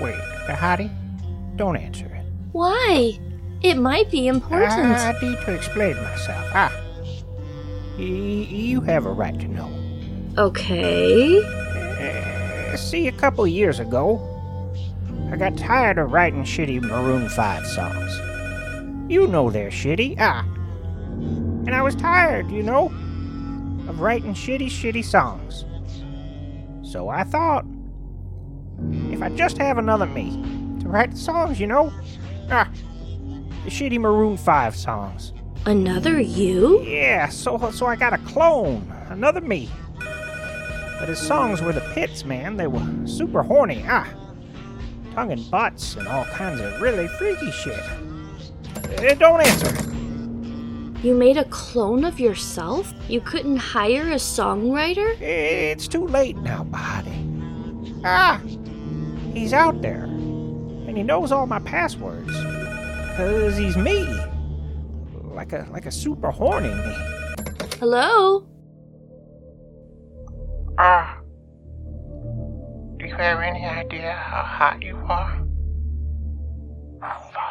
Wait, Hottie, don't answer it. Why? It might be important. I need to explain myself. Ah, y- you have a right to know. Okay. Uh, see, a couple years ago, I got tired of writing shitty Maroon 5 songs. You know they're shitty, ah. And I was tired, you know, of writing shitty, shitty songs. So I thought, if I just have another me to write the songs, you know, ah, the shitty Maroon 5 songs. Another you? Yeah, so so I got a clone, another me. But his songs were the pits, man. They were super horny. Ah, tonguing butts and all kinds of really freaky shit. Eh, don't answer. You made a clone of yourself? You couldn't hire a songwriter? It's too late now, Body. Ah, he's out there, and he knows all my passwords. Cause he's me, like a like a super horny me. Hello? Ah. Do you have any idea how hot you are? Fuck.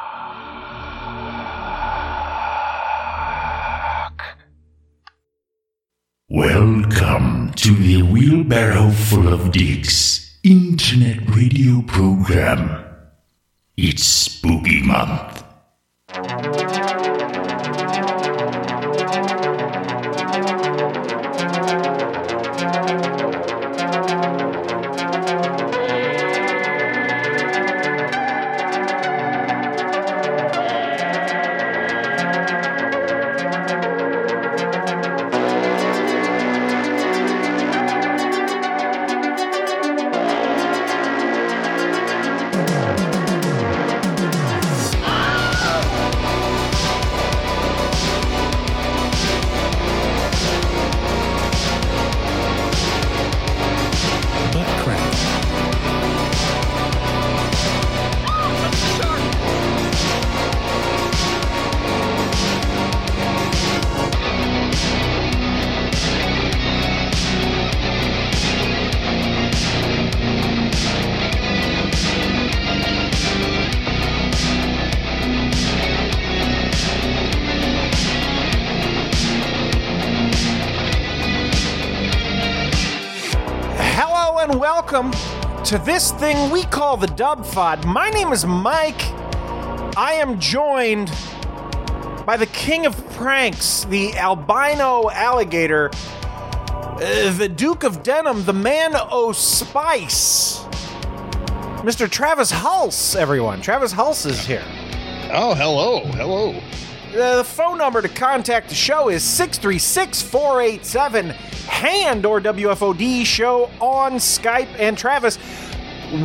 Welcome to the Wheelbarrow Full of Dicks internet radio program. It's spooky month. To this thing we call the Dub Fod. My name is Mike. I am joined by the king of pranks, the albino alligator, uh, the Duke of Denim, the man o' spice, Mr. Travis Hulse, everyone. Travis Hulse is here. Oh, hello, hello. Uh, the phone number to contact the show is 636 487 HAND or WFOD show on Skype. And Travis,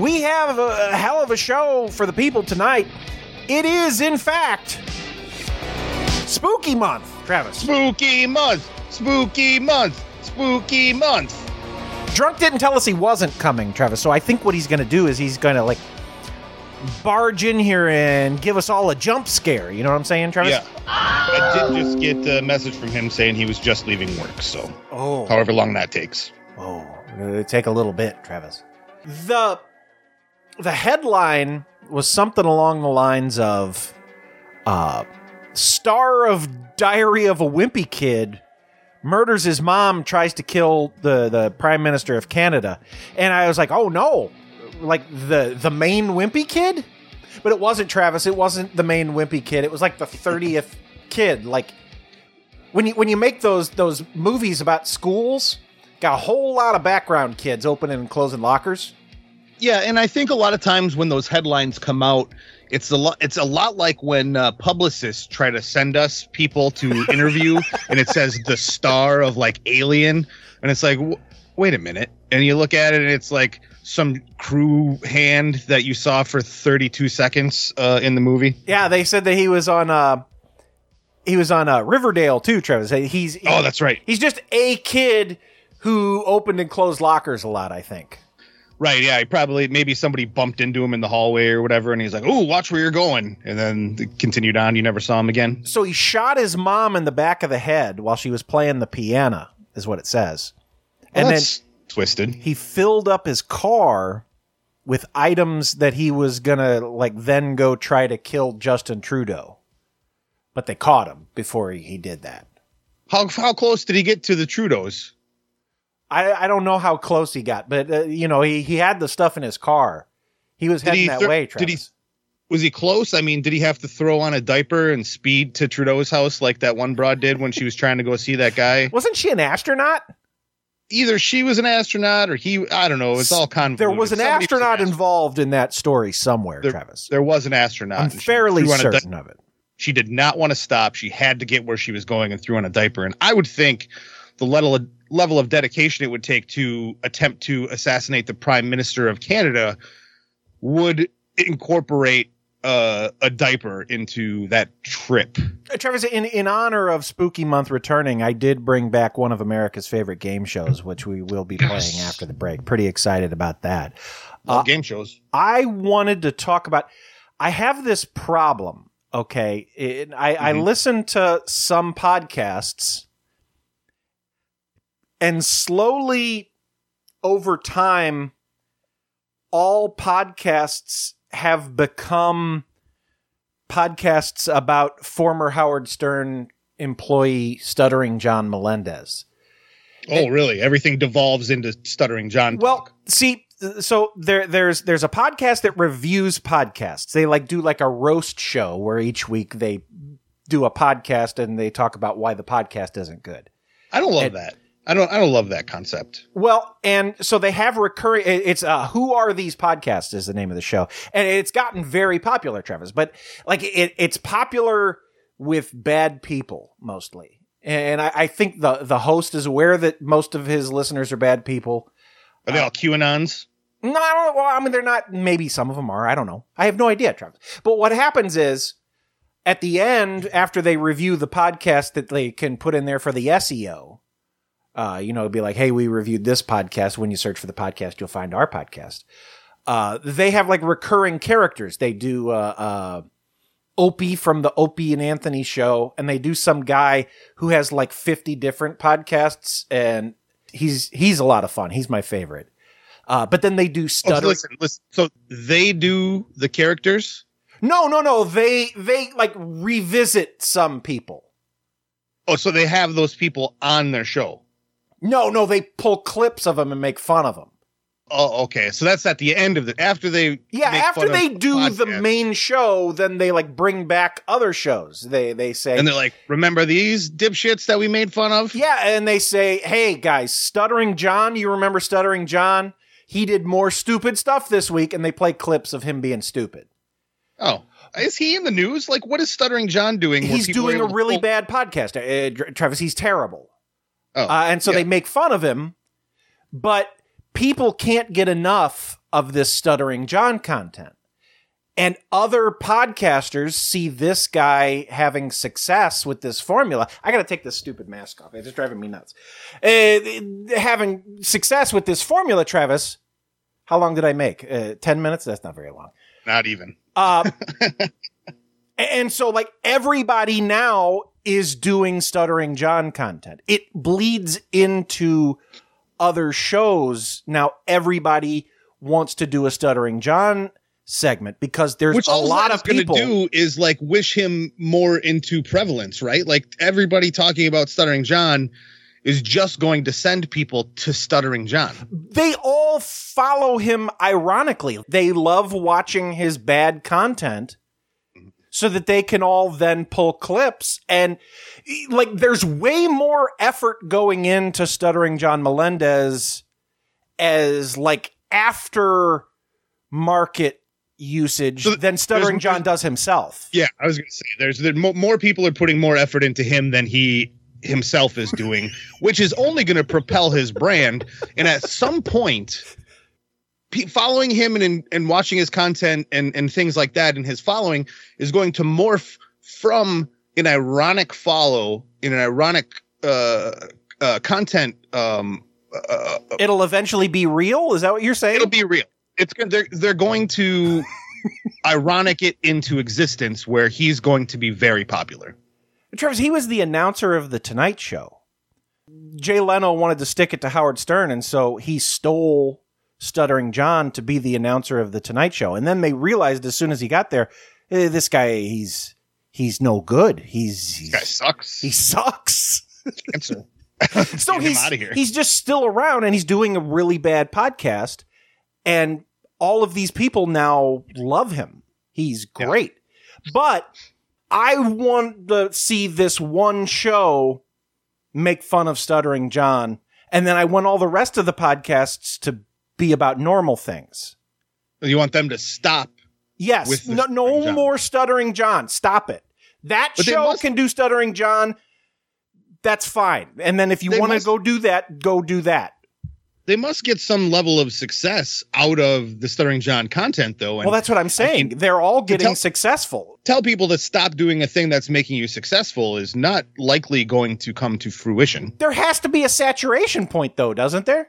we have a, a hell of a show for the people tonight. It is, in fact, Spooky Month, Travis. Spooky month, spooky month, spooky month. Drunk didn't tell us he wasn't coming, Travis. So I think what he's going to do is he's going to, like, barge in here and give us all a jump scare. You know what I'm saying, Travis? Yeah. I did just get a message from him saying he was just leaving work, so Oh. however long that takes. Oh, it'll take a little bit, Travis. The the headline was something along the lines of uh star of Diary of a Wimpy Kid murders his mom, tries to kill the the Prime Minister of Canada. And I was like, "Oh no." Like the the main Wimpy Kid? But it wasn't Travis, it wasn't the main Wimpy Kid. It was like the 30th kid like when you when you make those those movies about schools, got a whole lot of background kids opening and closing lockers. Yeah, and I think a lot of times when those headlines come out, it's a lot. It's a lot like when uh, publicists try to send us people to interview, and it says the star of like Alien, and it's like, w- wait a minute, and you look at it, and it's like some crew hand that you saw for 32 seconds uh, in the movie. Yeah, they said that he was on uh he was on uh, Riverdale too, Travis. He's Oh, that's right. he's just a kid who opened and closed lockers a lot, I think. Right, yeah, he probably maybe somebody bumped into him in the hallway or whatever, and he's like, "Oh, watch where you're going," and then continued on. You never saw him again. So he shot his mom in the back of the head while she was playing the piano, is what it says. Well, and then twisted. he filled up his car with items that he was gonna like then go try to kill Justin Trudeau, but they caught him before he, he did that. How how close did he get to the Trudeaus? I, I don't know how close he got, but uh, you know he he had the stuff in his car. He was heading he that thro- way. did he- Travis. Was he close? I mean, did he have to throw on a diaper and speed to Trudeau's house like that one broad did when she was trying to go see that guy? Wasn't she an astronaut? Either she was an astronaut or he. I don't know. It's all convoluted. There was an Somebody astronaut an involved in that story somewhere, There- Travis. There was an astronaut. I'm fairly a di- certain of it. she did not want to stop. She had to get where she was going and threw on a diaper. And I would think the level of, level of dedication it would take to attempt to assassinate the prime minister of Canada would incorporate uh, a diaper into that trip. Uh, Travis, in, in honor of Spooky Month returning, I did bring back one of America's favorite game shows, which we will be playing Yes. after the break. Pretty excited about that. Uh, game shows. I wanted to talk about. I have this problem. Okay, It- I, I Mhm. listen to some podcasts, and slowly over time, all podcasts have become podcasts about former Howard Stern employee stuttering John Melendez. Oh, really? Everything devolves into stuttering John. Well, talk. see, so there, there's there's a podcast that reviews podcasts. They like do like a roast show where each week they do a podcast and they talk about why the podcast isn't good. I don't love and- that. I don't. I don't love that concept. Well, and so they have recurring. It's uh, who are these podcasts is the name of the show, and it's gotten very popular, Travis. But like it, it's popular with bad people mostly, and I, I think the the host is aware that most of his listeners are bad people. Are they all QAnons? No, I don't, well, I mean they're not. Maybe some of them are. I don't know. I have no idea, Travis. But what happens is, at the end, after they review the podcast that they can put in there for the SEO, uh, you know, it'd be like, "Hey, we reviewed this podcast." When you search for the podcast, you'll find our podcast. Uh, they have like recurring characters. They do uh, uh, Opie from the Opie and Anthony show, and they do some guy who has like fifty different podcasts, and he's he's a lot of fun. He's my favorite. Uh, but then they do Oh, so listen, listen. So they do the characters. no, no, no. They they like revisit some people. Oh, so they have those people on their show. No, no. They pull clips of them and make fun of them. Oh, okay. So that's at the end of the after they Yeah, make after fun of they do the main show, then they like bring back other shows. They they say and they're like, "Remember these dipshits that we made fun of?" Yeah, and they say, "Hey guys, Stuttering John, you remember Stuttering John? He did more stupid stuff this week," and they play clips of him being stupid. Oh, is he in the news? Like, what is Stuttering John doing? He's doing a really pull- bad podcast, uh, Travis. He's terrible, Oh, uh, and so yeah. they make fun of him. But people can't get enough of this Stuttering John content. And other podcasters see this guy having success with this formula. I got to take this stupid mask off. It's driving me nuts. Uh, having success with this formula, Travis. How long did I make? Uh, 10 minutes? That's not very long. not even. Uh, and so, like, everybody now is doing Stuttering John content. It bleeds into other shows. Now, everybody wants to do a Stuttering John segment because there's Which a lot of people. do is like wish him more into prevalence, right? Like everybody talking about Stuttering John is just going to send people to Stuttering John. they all follow him ironically. They love watching his bad content so that they can all then pull clips and like there's way more effort going into stuttering John Melendez as like after market usage So than stuttering John does himself. Yeah, I was going to say there's there, mo- more people are putting more effort into him than he himself is doing, which is only going to propel his brand. And at some point, pe- following him and and watching his content and and things like that, and his following is going to morph from an ironic follow in an ironic uh, uh, content. Um, uh, It'll eventually be real. Is that what you're saying? it'll be real. It's gonna they're they're going to ironic it into existence where he's going to be very popular. Travis, he was the announcer of the Tonight Show. Jay Leno wanted to stick it to Howard Stern, and so he stole Stuttering John to be the announcer of the Tonight Show, and then they realized as soon as he got there, eh, this guy he's he's no good. He's, This guy sucks. he sucks. cancer. so he's he's just still around and he's doing a really bad podcast and all of these people now love him he's Yeah. great but i want to see this one show make fun of stuttering john and then i want all the rest of the podcasts to be about normal things You want them to stop. yes no, no more stuttering john stop it that But show must- can do stuttering john that's fine and then if you want to must- go do that go do that They must get some level of success out of the Stuttering John content, though. And Well, that's what I'm saying. mean, They're all getting tell- successful. tell people to stop doing a thing that's making you successful is not likely going to come to fruition. There has to be a saturation point, though, doesn't there?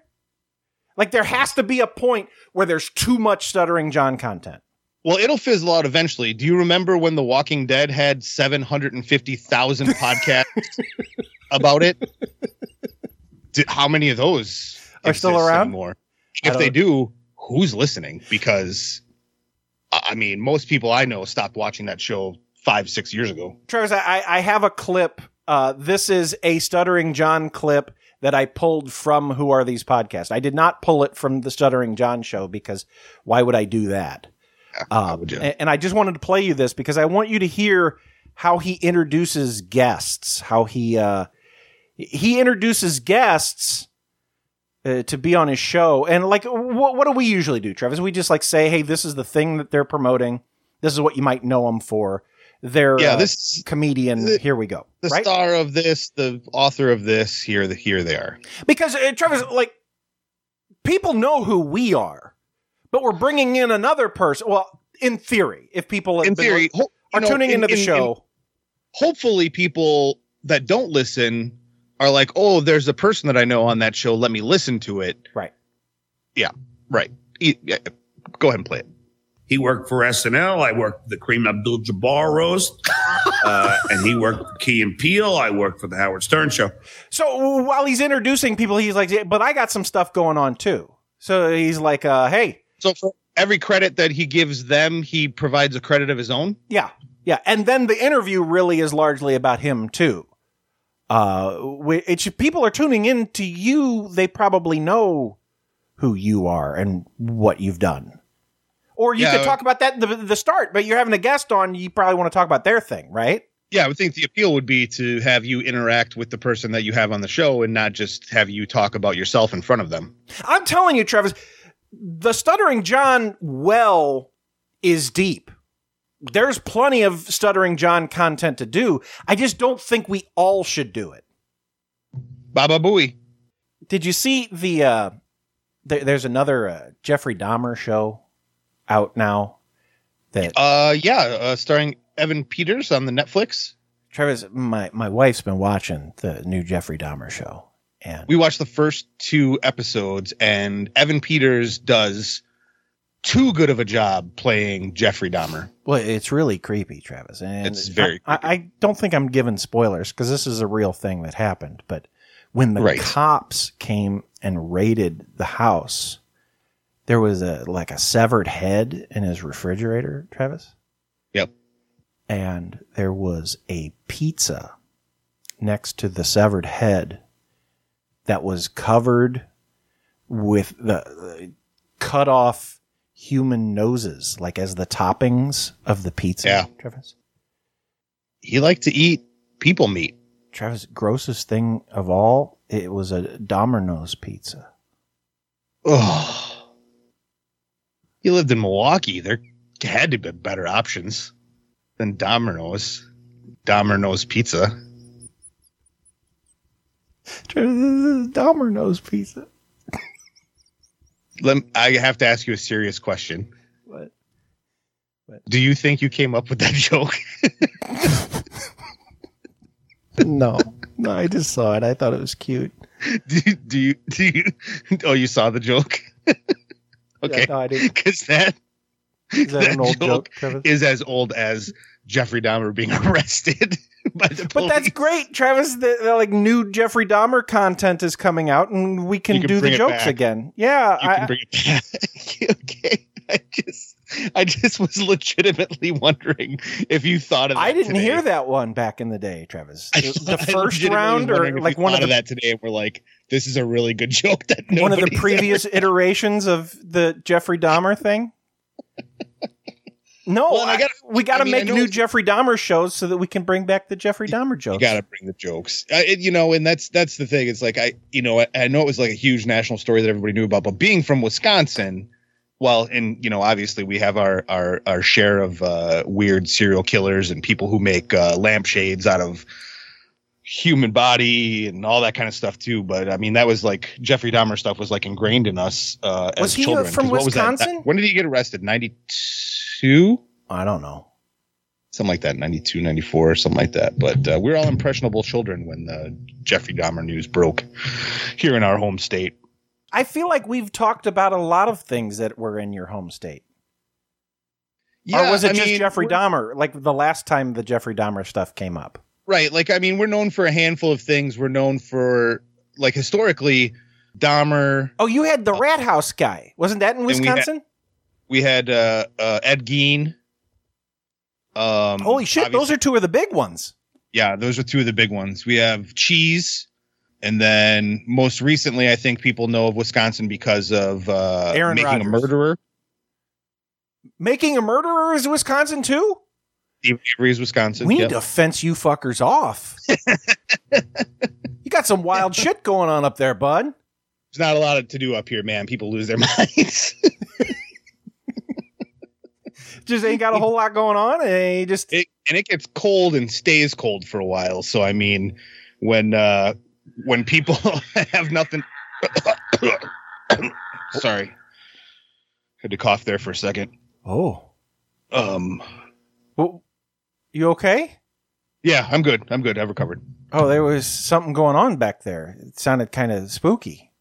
Like there has to be a point where there's too much stuttering John content. Well, it'll fizzle out eventually. Do you remember when The Walking Dead had 750,000 podcasts about it? Did, how many of those Are still around? Anymore? If they don't- who's listening? Because, I I mean, most people I know stopped watching that show five, six years ago. Travis, I, I have a clip. Uh, this is a stuttering John clip that I pulled from Who Are These Podcasts. I did not pull it from the Stuttering John show because why would I do that? Um, and, and I just wanted to play you this because I want you to hear how he introduces guests. How he uh, he introduces guests uh, to be on his show, and like, what what do we usually do, Travis? We just like say, hey, this is the thing that they're promoting. This is what you might know them for. They're yeah, uh, this comedian. the- here we go. the right? star of this, the author of this. Here, the here they are. because uh, Travis, like, people know who we are, but we're bringing in another person. Well, in theory, if people In been- theory, ho- are know, tuning in- into the in- in- show. hopefully people that don't listen are like, oh, there's a person that I know on that show. Let me listen to it. Right. Yeah. Right. E- yeah, Go ahead and play it. He worked for SNL. I worked for the Kareem Abdul-Jabbar roast, uh, and he worked for Key and Peele. I worked for the Howard Stern show. So while he's introducing people, he's like, "Yeah, "But I got some stuff going on too." So he's like, uh, "Hey, So for every credit that he gives them, he provides a credit of his own. yeah, yeah," and then the interview really is largely about him too. Uh, it's people are tuning in to you. They probably know who you are and what you've done. Or you Yeah. could talk about that the, the start, but you're having a guest on. You probably want to talk about their thing, right? Yeah, I would think the appeal would be to have you interact with the person that you have on the show and not just have you talk about yourself in front of them. I'm telling you, Travis, the Stuttering John well is deep. There's plenty of Stuttering John content to do. I just don't think we all should do it. Baba Booey. Did you see the? Uh, there, there's another uh, Jeffrey Dahmer show out now. That Uh, yeah, uh, starring Evan Peters on the Netflix. Travis, my my wife's been watching the new Jeffrey Dahmer show, and We watched the first two episodes, and Evan Peters does too good of a job playing Jeffrey Dahmer. Well, it's really creepy, Travis. And It's very I, I, I don't think I'm giving spoilers because this is a real thing that happened. But when the Right. cops came and raided the house, there was a like a severed head in his refrigerator, Travis. Yep. And there was a pizza next to the severed head that was covered with the cut off human noses, like as the toppings of the pizza. Yeah. Travis. He liked to eat people meat. Travis, grossest thing of all, it was a Domino's pizza. Oh. He lived in Milwaukee. There had to be better options than Domino's. Domino's pizza. Travis, this is Domino's pizza. Let I have to ask you a serious question. What? Do you think you came up with that joke? No, no, I just saw it. I thought it was cute. do, do you do you oh you saw the joke? okay. Yeah, no, I didn't. Because that Is that that an old joke joke, is as old as Jeffrey Dahmer being arrested. by the But that's great, Travis. The, the, like new Jeffrey Dahmer content is coming out, and we can, can do the jokes back. again. Yeah, You I, can bring it back. okay. I just I just was legitimately wondering if you thought of that I didn't today. hear that one back in the day, Travis. The first round, or like one of the that today, and we're like, this is a really good joke that one of the previous iterations of the Jeffrey Dahmer thing. No, Well, I I- gotta- we got to I mean, make new Jeffrey Dahmer shows so that we can bring back the Jeffrey Dahmer jokes. You got to bring the jokes, I, it- you know, and that's that's the thing. It's like I, you know, I, I know it was like a huge national story that everybody knew about, but being from Wisconsin, well, and you know, obviously we have our our our share of uh, weird serial killers and people who make uh, lampshades out of human body and all that kind of stuff too. But I mean, that was like Jeffrey Dahmer stuff was like ingrained in us uh, as Was he, uh, children. from 'Cause what was that? Wisconsin? When did he get arrested? Ninety two. I don't know. something like that 92 94 or something like that but uh, we were all impressionable children when the jeffrey dahmer news broke here in our home state I feel like we've talked about a lot of things that were in your home state. or was it I just mean, Jeffrey Dahmer? Like the last time the Jeffrey Dahmer stuff came up. Right like i mean we're known for a handful of things we're known for like historically dahmer Oh, you had the Rat House guy. Wasn't that in we had- Wisconsin? we had uh, uh ed gein um Holy shit, those are two of the big ones. yeah those are two of the big ones we have cheese and then most recently i think people know of wisconsin because of uh Aaron making a murderer Making a murderer is Wisconsin too? Steve Avery's Wisconsin. We need Yep. to fence you fuckers off. you got some wild shit going on up there, bud. There's not a lot to do up here, man. People lose their minds. Just ain't got a whole lot going on. And just it, and it gets cold and stays cold for a while. So I mean, when uh when people have nothing sorry. Had to cough there for a second. oh, Um well, you okay? yeah, I'm good. I'm good. I've recovered. Oh, there was something going on back there. It sounded kind of spooky.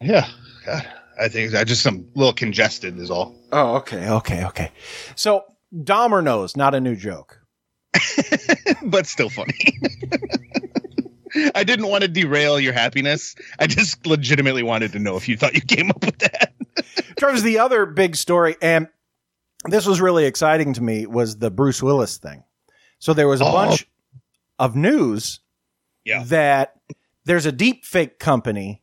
Yeah. God. I think I just some little congested is all. Oh, okay, okay, okay. So Dahmer knows, not a new joke. but still funny. I didn't want to derail your happiness. I just legitimately wanted to know if you thought you came up with that. Travis, the other big story, and this was really exciting to me, was the Bruce Willis thing. So there was a Oh. bunch of news Yeah. that there's a deep fake company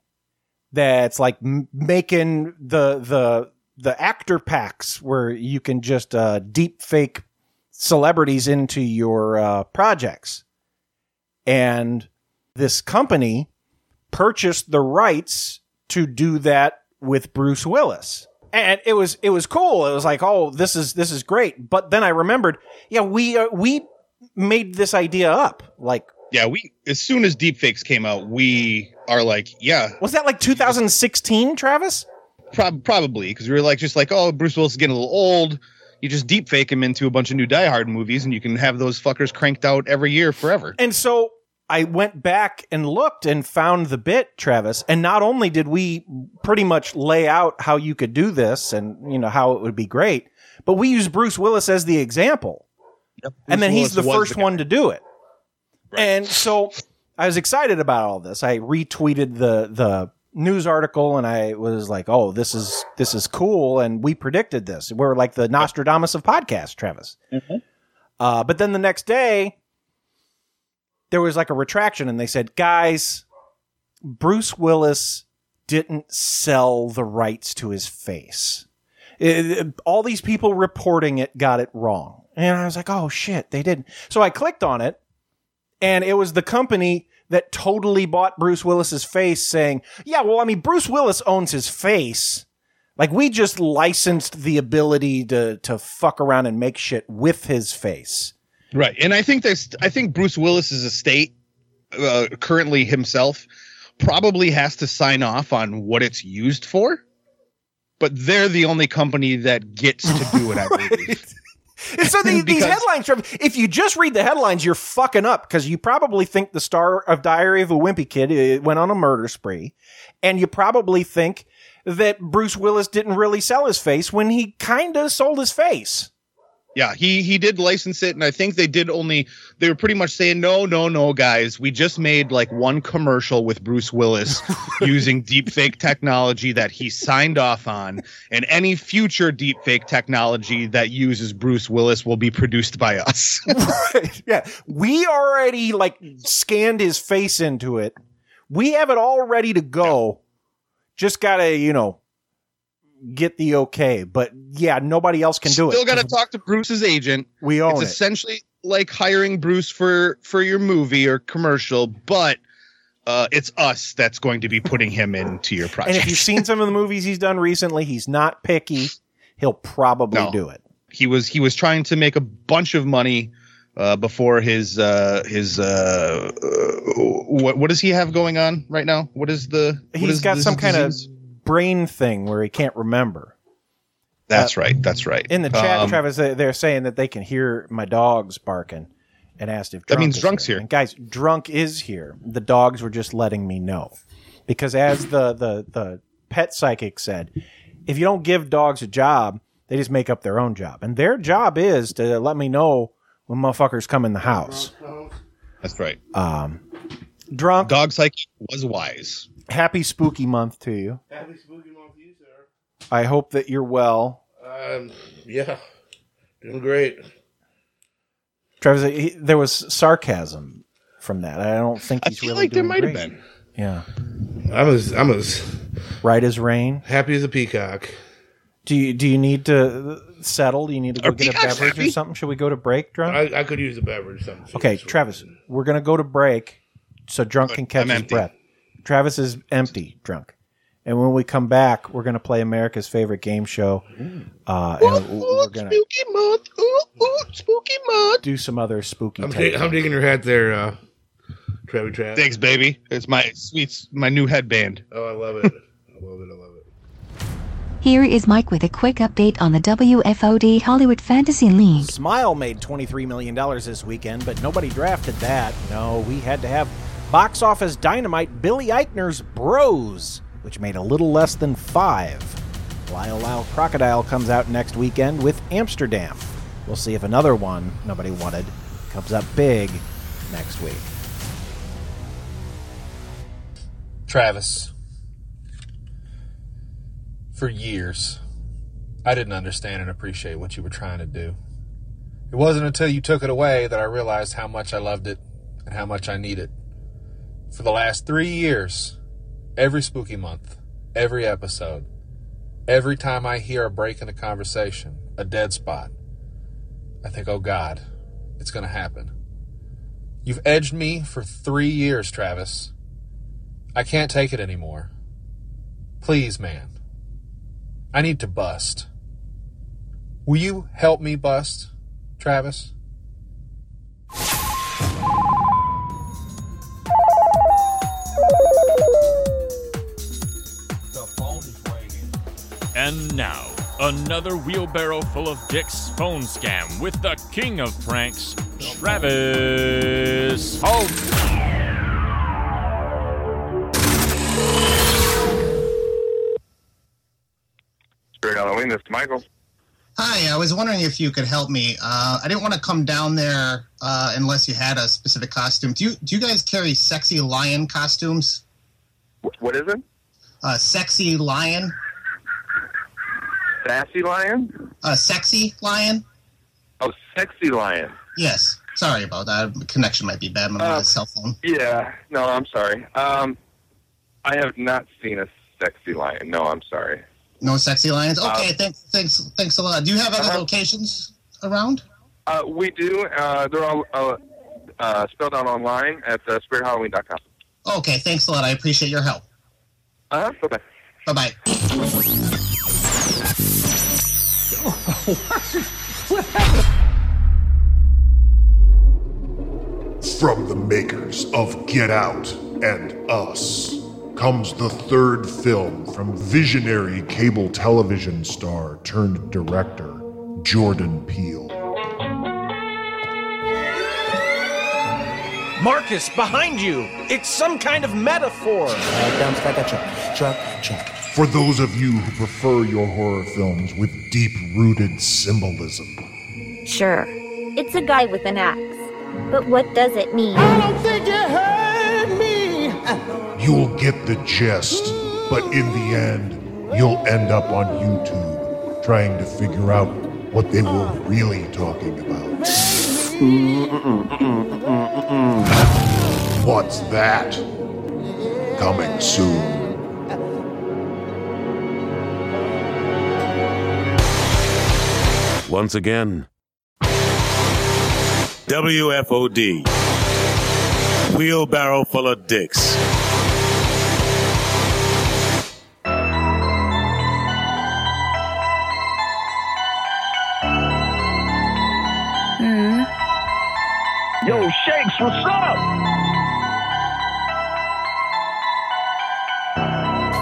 that's like m- making the the the actor packs where you can just uh, deep fake celebrities into your uh, projects, and this company purchased the rights to do that with Bruce Willis. And it was it was cool. It was like, oh, this is this is great. But then I remembered, yeah, we uh, we made this idea up. Like, Yeah, we as soon as deepfakes came out, we are like, yeah, was that like 2016, Travis? prob- probably because we were like, just like, oh, Bruce Willis is getting a little old. You just deepfake him into a bunch of new Die Hard movies, and you can have those fuckers cranked out every year forever. And so I went back and looked and found the bit, Travis. And not only did we pretty much lay out how you could do this and you know how it would be great, but we used Bruce Willis as the example. And then he's the first the one to do it. Right. And so I was excited about all this. I retweeted the the news article and I was like, "Oh, this is this is cool." And we predicted this. We're like the Nostradamus of podcasts, Travis. Uh, but then the next day, there was like a retraction, and they said, "Guys, Bruce Willis didn't sell the rights to his face." It- it- all these people reporting it got it wrong. And I was like, oh shit, they didn't. So I clicked on it, and it was the company that totally bought Bruce Willis's face saying, yeah, well, I mean, Bruce Willis owns his face. Like we just licensed the ability to to fuck around and make shit with his face. Right. And I think this I think Bruce Willis's estate uh, currently himself probably has to sign off on what it's used for. But they're the only company that gets to do it, I believe. And so the, these headlines, Trevor, if you just read the headlines, you're fucking up because you probably think the star of Diary of a Wimpy Kid uh, went on a murder spree, and you probably think that Bruce Willis didn't really sell his face when he kind of sold his face. Yeah, he he did license it, and I think they did only. They were pretty much saying, "No, no, no, guys, we just made like one commercial with Bruce Willis using deepfake technology that he signed off on, and any future deepfake technology that uses Bruce Willis will be produced by us." right. yeah, we already like scanned his face into it. We have it all ready to go. Just gotta, you know, get the okay. But yeah, nobody else can do it. Still got to talk to Bruce's agent. We own it's it. essentially like hiring Bruce for for your movie or commercial, but uh, it's us that's going to be putting him into your project. And if you've seen some of the movies he's done recently, he's not picky. He'll probably No. do it. he was he was trying to make a bunch of money uh, before his uh, his uh, uh, what what does he have going on right now? What is the what He's is got some kind of brain thing where he can't remember. That's right. That's right. In the chat, Um, Travis, they- they're saying that they can hear my dogs barking and asked if That means is drunk's here. And guys, drunk is here. The dogs were just letting me know because as the the the pet psychic said, if you don't give dogs a job, they just make up their own job, and their job is to let me know when motherfuckers come in the house. That's right. Um, drunk. Dog psychic was wise. Happy spooky month to you. Happy spooky month to you, sir. I hope that you're well. Um, yeah, doing great. Travis, he, there was sarcasm from that. I don't think he's I feel really like there doing might have been. Yeah. I'm as I'm as Right as rain. happy as a peacock. Do you do you need to settle? Do you need to go Are get a peacocks beverage or something? Should we go to break, drunk? I, I could use a beverage. Something. okay, Travis, we're gonna go to break so drunk can catch I'm his empty. breath. Travis is empty, drunk. And when we come back, we're gonna play America's favorite game show. Uh, and we're gonna spooky month. Ooh, ooh, spooky month. do some other spooky. I'm, type dig- I'm digging your hat there, uh, Travis. Trav. Thanks, baby. It's my sweet, my new headband. Oh, I love it. I love it. I love it. Here is Mike with a quick update on the WFOD Hollywood Fantasy League. Smile made $23 million this weekend, but nobody drafted that. No, we had to have box office dynamite Billy Eichner's Bros, which made a little less than five. Lyle Lyle Crocodile comes out next weekend with Amsterdam. We'll see if another one nobody wanted comes up big next week. Travis, for years, I didn't understand and appreciate what you were trying to do. It wasn't until you took it away that I realized how much I loved it and how much I need it. For the last three years, every spooky month, every episode, every time I hear a break in a conversation, a dead spot, I think, oh God, it's going to happen. You've edged me for three years, Travis. I can't take it anymore. Please, man. I need to bust. Will you help me bust, Travis? And now, another wheelbarrow full of dicks phone scam with the king of pranks, Travis Holt. Spirit Halloween, this is Michael. Hi, I was wondering if you could help me. Uh, I didn't want to come down there uh, unless you had a specific costume. Do you do you guys carry sexy lion costumes? What is it? Uh, sexy lion? Sassy Lion? Uh, sexy lion? Oh, Sexy Lion. Yes. Sorry about that. The connection might be bad on my Uh, cell phone. Yeah, no, I'm sorry. Um, I have not seen a Sexy Lion. No, I'm sorry. No sexy lions. uh, Okay, thanks, thanks, thanks a lot. Do you have other locations around? Uh, we do. Uh, they're all uh, uh, spelled out online at uh, spirithalloween.com. Okay, thanks a lot. I appreciate your help. Uh-huh. bye-bye. Bye-bye. Bye bye. From the makers of Get Out and Us comes the third film from visionary cable television star turned director Jordan Peele. Marcus, behind you! It's some kind of metaphor! For those of you who prefer your horror films with deep rooted symbolism, Sure, it's a guy with an axe. But what does it mean? think you heard me. You'll get the gist, but in the end, you'll end up on YouTube trying to figure out what they were really talking about. What's that? Coming soon. Once again, WFOD. Wheelbarrow full of dicks. Hmm. Yo, Shakes, what's up?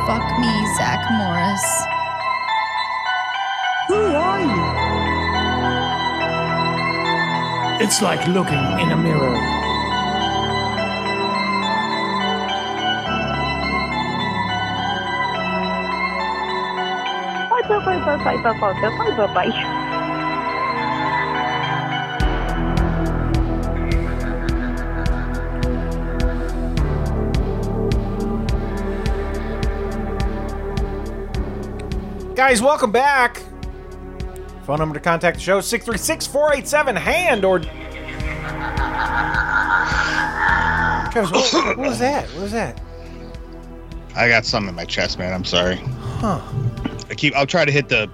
Fuck me, Zach Morris. It's like looking in a mirror. Bye bye bye bye bye bye bye bye. Guys, welcome back. Phone number to contact the show 636 487 hand or Travis, what, what was that? What was that? I got some in my chest, man. I'm sorry. Huh. I keep. I'll try to hit the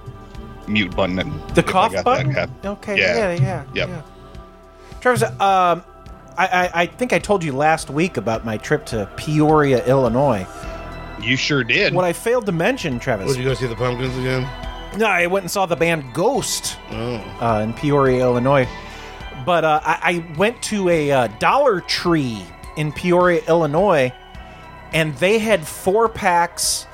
mute button. And The cough button? That Okay, Yeah. yeah, yeah. Yep. yeah. Travis, um, I, I, I think I told you last week about my trip to Peoria, Illinois. You sure did. What I failed to mention, Travis. Was you go see the pumpkins again? No, I went and saw the band Ghost Oh. uh, in Peoria, Illinois. But uh, I, I went to a uh, Dollar Tree in Peoria, Illinois, and they had four packs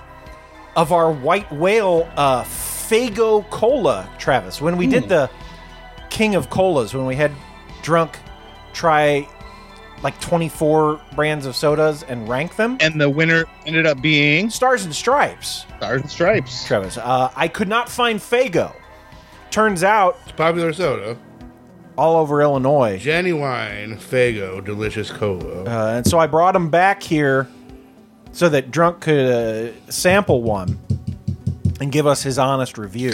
of our White Whale uh, Faygo Cola, Travis. When we did the King of Colas, when we had drunk try like 24 brands of sodas and rank them. And the winner ended up being Stars and Stripes. Stars and Stripes. Travis, uh, I could not find Faygo. Turns out It's popular soda. All over Illinois. Genuine Faygo Delicious Cola. Uh, and so I brought them back here so that Drunk could uh, sample one and give us his honest review.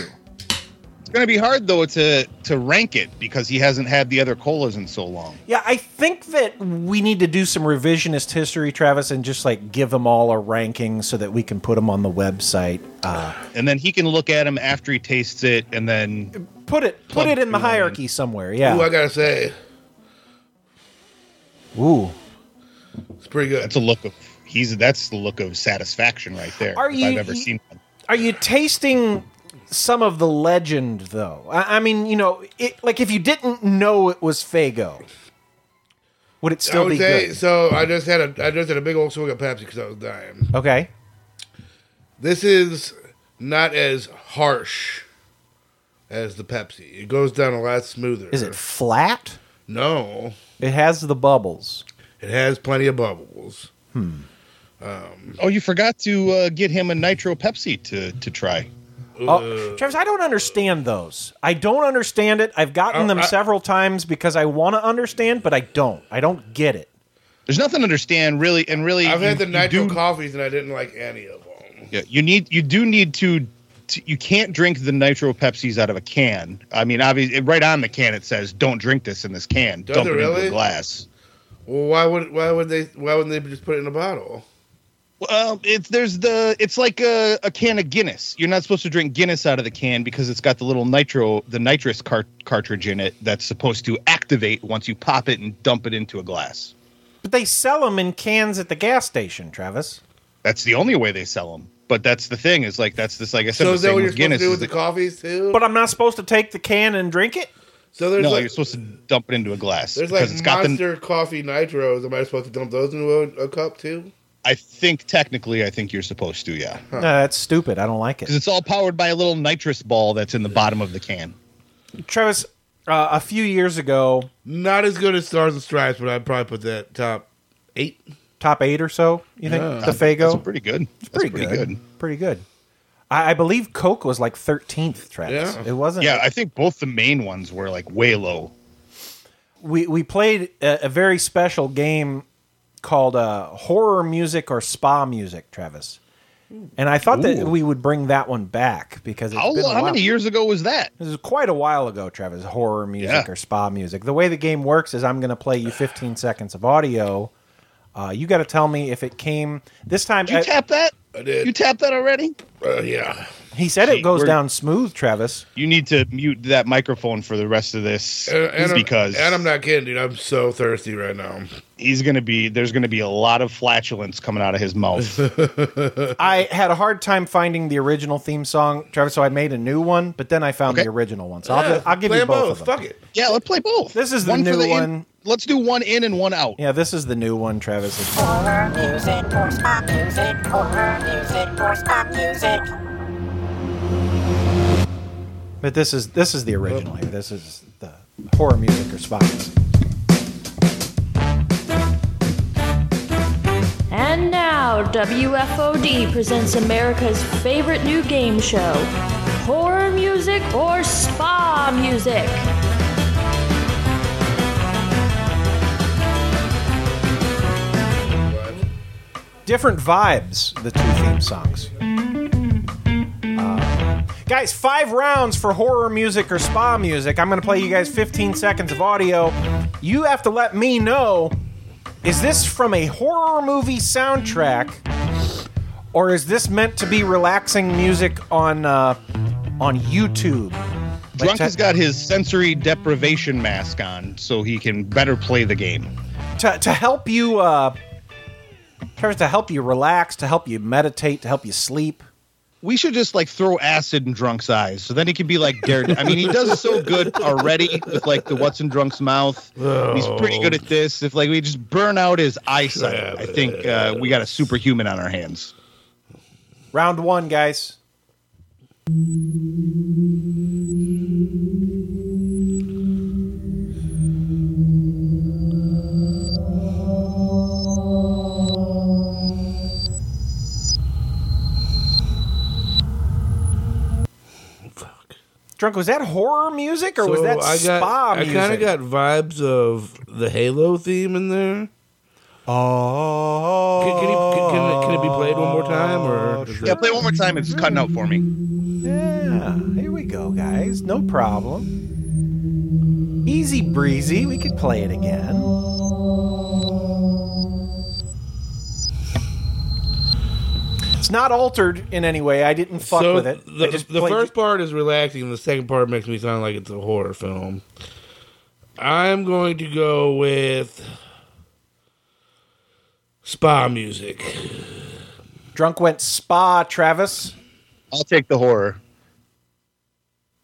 It's gonna be hard though to to rank it because he hasn't had the other colas in so long. Yeah, I think that we need to do some revisionist history, Travis, and just like give them all a ranking so that we can put them on the website. Uh, And then he can look at them after he tastes it, and then put it put it in the two in. hierarchy somewhere. Yeah. Ooh, I gotta say, Ooh. it's pretty good. that's a look of he's that's the look of satisfaction right there. Are if you- I've ever you- seen one. Are you tasting some of the legend though? I, I mean, you know, it, like if you didn't know it was Faygo, would it I still would be say good? so. I just had a I just had a big old swig of Pepsi because I was dying. Okay. This is not as harsh as the Pepsi. It goes down a lot smoother. Is it flat? No, It has the bubbles. it has plenty of bubbles. Hmm. Um, Oh, you forgot to uh, get him a nitro Pepsi to to try. Oh, Travis, I don't understand those. I don't understand it. I've gotten Oh, them I- several times because I want to understand, but I don't. I don't get it. There's nothing to understand really, and really. I've you- had the you nitro do- coffees and I didn't like any of them. Yeah, you need you do need to, to you can't drink the nitro Pepsis out of a can. I mean, obviously, right on the can it says "Don't drink this in this can. Does Dump it it into really? a glass." Well, why would why would they why wouldn't they just put it in a bottle? Well, it's there's the it's like a, a can of Guinness. You're not supposed to drink Guinness out of the can because it's got the little nitro the nitrous cart- cartridge in it that's supposed to activate once you pop it and dump it into a glass. But they sell them in cans at the gas station, Travis. That's the only way they sell them. But that's the thing is like that's this like I said. So the is that what you're with supposed to do with the that- coffees too? But I'm not supposed to take the can and drink it. So there's no, like you're supposed to dump it into a glass. there's like because it's got the monster coffee nitros. Am I supposed to dump those into a, a cup too? I think technically, I think you're supposed to, yeah. No, that's stupid. I don't like it. Because it's all powered by a little nitrous ball that's in the bottom of the can. Travis, uh, a few years ago, Not as good as Stars and Stripes, but I'd probably put that top eight. top eight or so. You think Yeah. the Faygo? That's pretty good. That's pretty, pretty good. good. Pretty good. I, I believe Coke was like 13th, Travis. It wasn't. Yeah, I think both the main ones were like way low. we we played a, a very special game called uh, horror music or spa music, Travis. And I thought that we would bring that one back because it's How, been a how many years ago was that? This is quite a while ago, Travis. Horror music Yeah. or spa music. The way the game works is I'm going to play you 15 seconds of audio. Uh, you got to tell me if it came this time. Did you uh, tap that? I did. You tapped that already? Uh, yeah. He said it goes we're- down smooth, Travis. You need to mute that microphone for the rest of this And, and, I'm, because and I'm not kidding, dude. I'm so thirsty right now. he's gonna be there's gonna be a lot of flatulence coming out of his mouth. I had a hard time finding the original theme song, Travis, so I made a new one, but then I found Okay. the original one. So I'll, Yeah, ju- I'll give play you 'em both, of them. Fuck it. yeah, let's play both. This is the One for new the in- one. let's do one in and one out. Yeah, this is the new one, Travis. Horror music or spa music, horror music or spa music. But this is this is the original here. This is the horror music or spa. And now, WFOD presents America's favorite new game show Horror Music or Spa Music. Different vibes, the two theme songs. Guys, five rounds for horror music or spa music. I'm going to play you guys 15 seconds of audio. You have to let me know is this from a horror movie soundtrack or is this meant to be relaxing music on uh, on YouTube? Drunk has got his sensory deprivation mask on, so he can better play the game. to, to help you uh Travis, to help you relax, to help you meditate, to help you sleep. We should just like throw acid in Drunk's eyes, so then he can be like Daredevil. I mean, he does so good already with like the what's in Drunk's mouth. He's pretty good at this. If like we just burn out his eyesight, I think uh, we got a superhuman on our hands. Round one, guys. Drunk, was that horror music or was that I got, spa I music? I kind of got vibes of the Halo theme in there. Oh, can, can, you, can, can, it, can it be played one more time or? Yeah, it- play one more time. It's cutting out for me. Yeah, here we go, guys. No problem. Easy breezy. We could play it again. It's not altered in any way. I didn't fuck so with it. The, the played- first part is relaxing, and the second part makes me sound like it's a horror film. I'm going to go with spa music. Drunk went spa, Travis. I'll take the horror.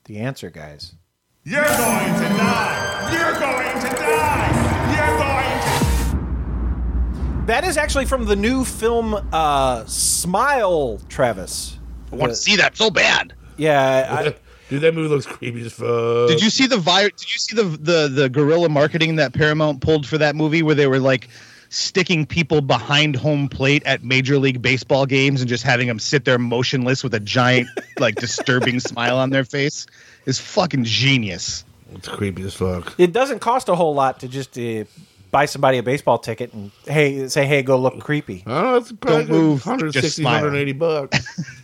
The answer, guys. You're going to die. You're going to die. That is actually from the new film uh, Smile, Travis. I want to see that so bad. Yeah, I, Dude, that movie looks creepy as fuck. Did you see the vi- Did you see the the the guerrilla marketing that Paramount pulled for that movie, where they were like sticking people behind home plate at Major League Baseball games and just having them sit there motionless with a giant, like disturbing smile on their face? Is fucking genius. It's creepy as fuck. it doesn't cost a whole lot to just uh, buy somebody a baseball ticket and hey, say, hey, go look creepy. I don't. It's probably Don't move, 160, just smile. 180 bucks.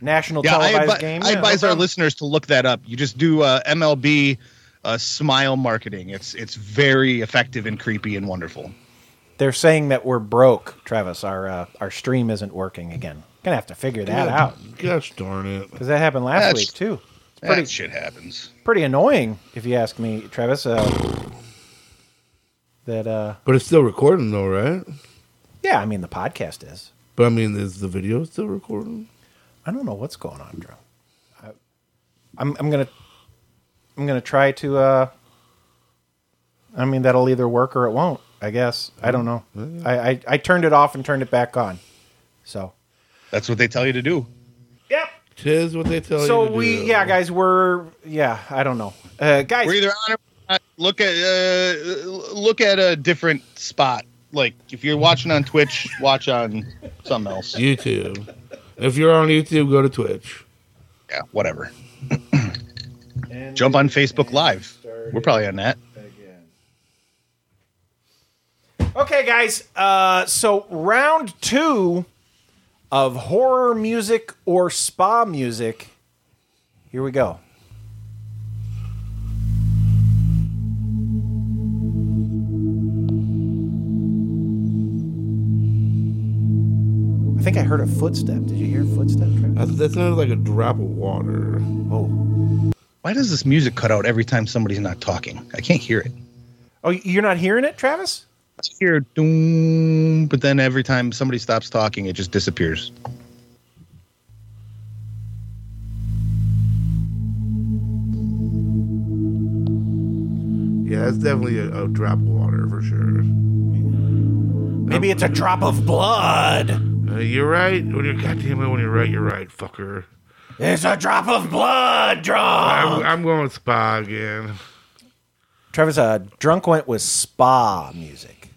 National Yeah, I, televised advi- game. I Yeah, no advise our listeners to look that up. You just do uh, MLB uh, smile marketing. It's it's very effective and creepy and wonderful. They're saying that we're broke, Travis. Our uh, our stream isn't working again. Gonna have to figure that Yeah, out Gosh darn it. because that happened last That's- week too. It's That pretty shit happens. pretty annoying if you ask me, Travis. Uh, that uh, But it's still recording, though, right? yeah, I mean the podcast is. But I mean, is the video still recording? I don't know what's going on, Drew. I, I'm I'm gonna I'm gonna try to. Uh, I mean that'll either work or it won't. I guess I don't know. I, I I turned it off and turned it back on. So That's what they tell you to do. Yep. Tis what they tell you. so to we do. yeah guys we're yeah I don't know uh, guys We're either on or not. Look at uh, look at a different spot. Like if you're watching on Twitch, watch on something else. YouTube. If you're on YouTube, go to Twitch. Yeah, whatever. Jump on Facebook Live. We're probably on that. Okay, guys. Uh, so round two of horror music or spa music. Here we go. Think I heard a footstep. Did you hear a footstep? Trevor? That, that sounded like a drop of water. Oh. Why does this music cut out every time somebody's not talking? I can't hear it. Oh, you're not hearing it, Travis? I hear doom, but then every time somebody stops talking, it just disappears. Yeah, that's definitely a, a drop of water for sure. Maybe it's a drop of blood. Uh, you're right. When you're goddamn it, when you're right, you're right, fucker. It's a drop of blood, drunk. I'm, I'm going spa again. Travis, uh, drunk went with spa music.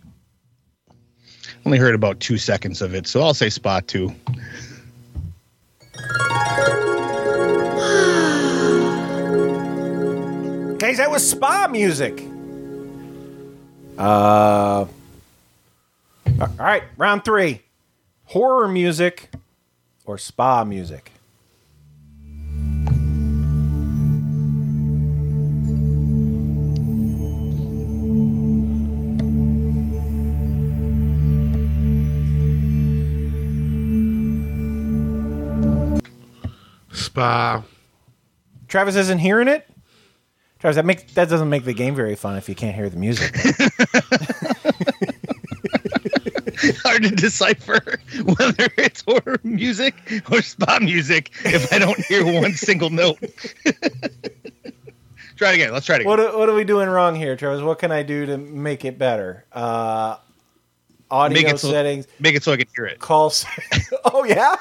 Only heard about two seconds of it, so I'll say spa too. Guys, that was spa music. Uh, all right, round three: horror music or spa music. Spa. Travis isn't hearing it. Travis, that make that doesn't make the game very fun if you can't hear the music. Hard to decipher whether it's horror music or spa music if I don't hear one single note. try it again. Let's try it again. what are, what are we doing wrong here, Travis? What can I do to make it better? Uh, audio Make so- settings. Make it so I can hear it. Call. oh yeah.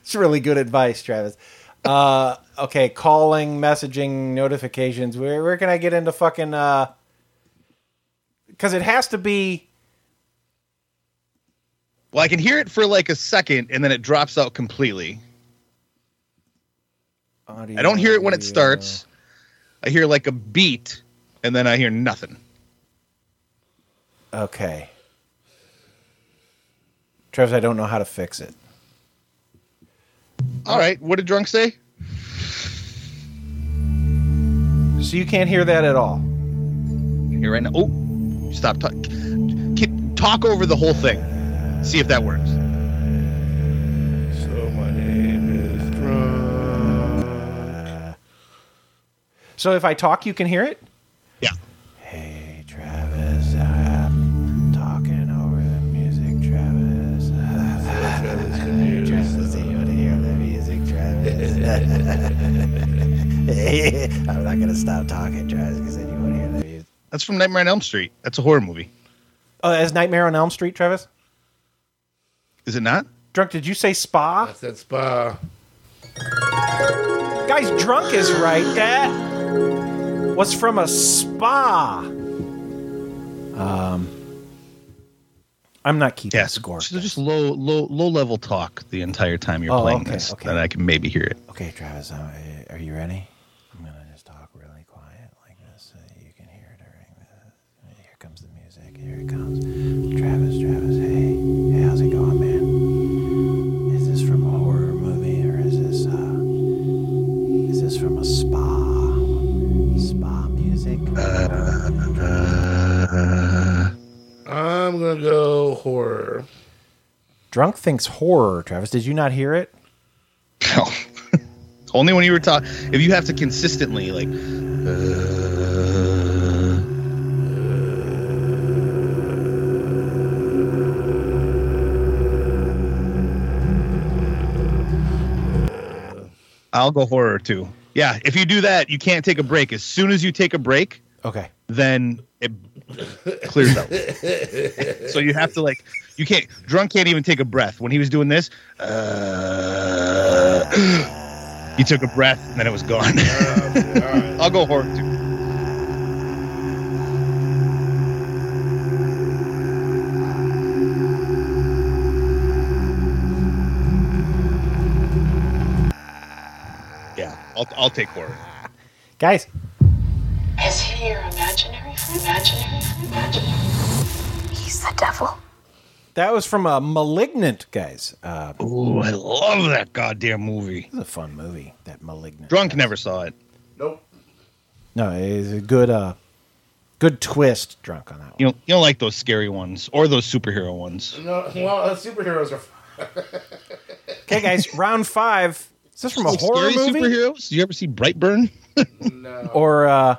it's really good advice, Travis. Uh, okay, calling, messaging, notifications. Where where can I get into fucking? uh Because it has to be. Well, I can hear it for like a second and then it drops out completely. Audio, I don't hear it when it starts. I hear like a beat and then I hear nothing. Okay. Travis, I don't know how to fix it. All right. What did drunk say? So you can't hear that at all. Here right now. Oh, stop talking. Talk over the whole thing. See if that works. So my name is drunk. So if I talk, you can hear it? Yeah. Hey, Travis, I'm talking over the music, Travis. Hey, Travis, do you want to hear the music, Travis? I'm not going to stop talking, Travis, That's from Nightmare on Elm Street. That's a horror movie. Oh, that's Nightmare on Elm Street, Travis? Is it not? Drunk, did you say spa? I said spa. Guys, drunk is right. That was from a spa. Um, I'm not keeping Yeah. score. So just low, low, low level talk the entire time you're Oh, playing okay, this, okay. then I can maybe hear it. Okay, Travis, uh, are you ready? I'm gonna just talk really quiet like this so that you can hear during the. Here comes the music. Here it comes. Travis, Travis, hey, hey, how's it going, man? Is this from a horror movie or is this uh, is this from a spa? Spa music? I'm gonna go horror. Drunk thinks horror. Travis, did you not hear it? No. Only when you were talking. If you have to consistently like. I'll go horror too. Yeah, if you do that, you can't take a break. As soon as you take a break, Okay. then it clears out. so you have to like you can't drunk can't even take a breath. When he was doing this, uh, he took a breath and then it was gone. I'll go horror too. I'll, I'll take horror. Guys, Is he your imaginary friend? Imaginary friend? Imaginary He's the devil. that was from uh, *Malignant*, guys. Uh, Ooh, I love that goddamn movie. It's a fun movie. That *Malignant*. Drunk never saw it. Nope. No, it's a good, uh, good twist. Drunk on that. You don't, you don't like those scary ones or those superhero ones. No, well, uh, superheroes are. Okay, guys, round five. Is this from a Like horror scary movie? superheroes? You ever see Brightburn? no. or uh,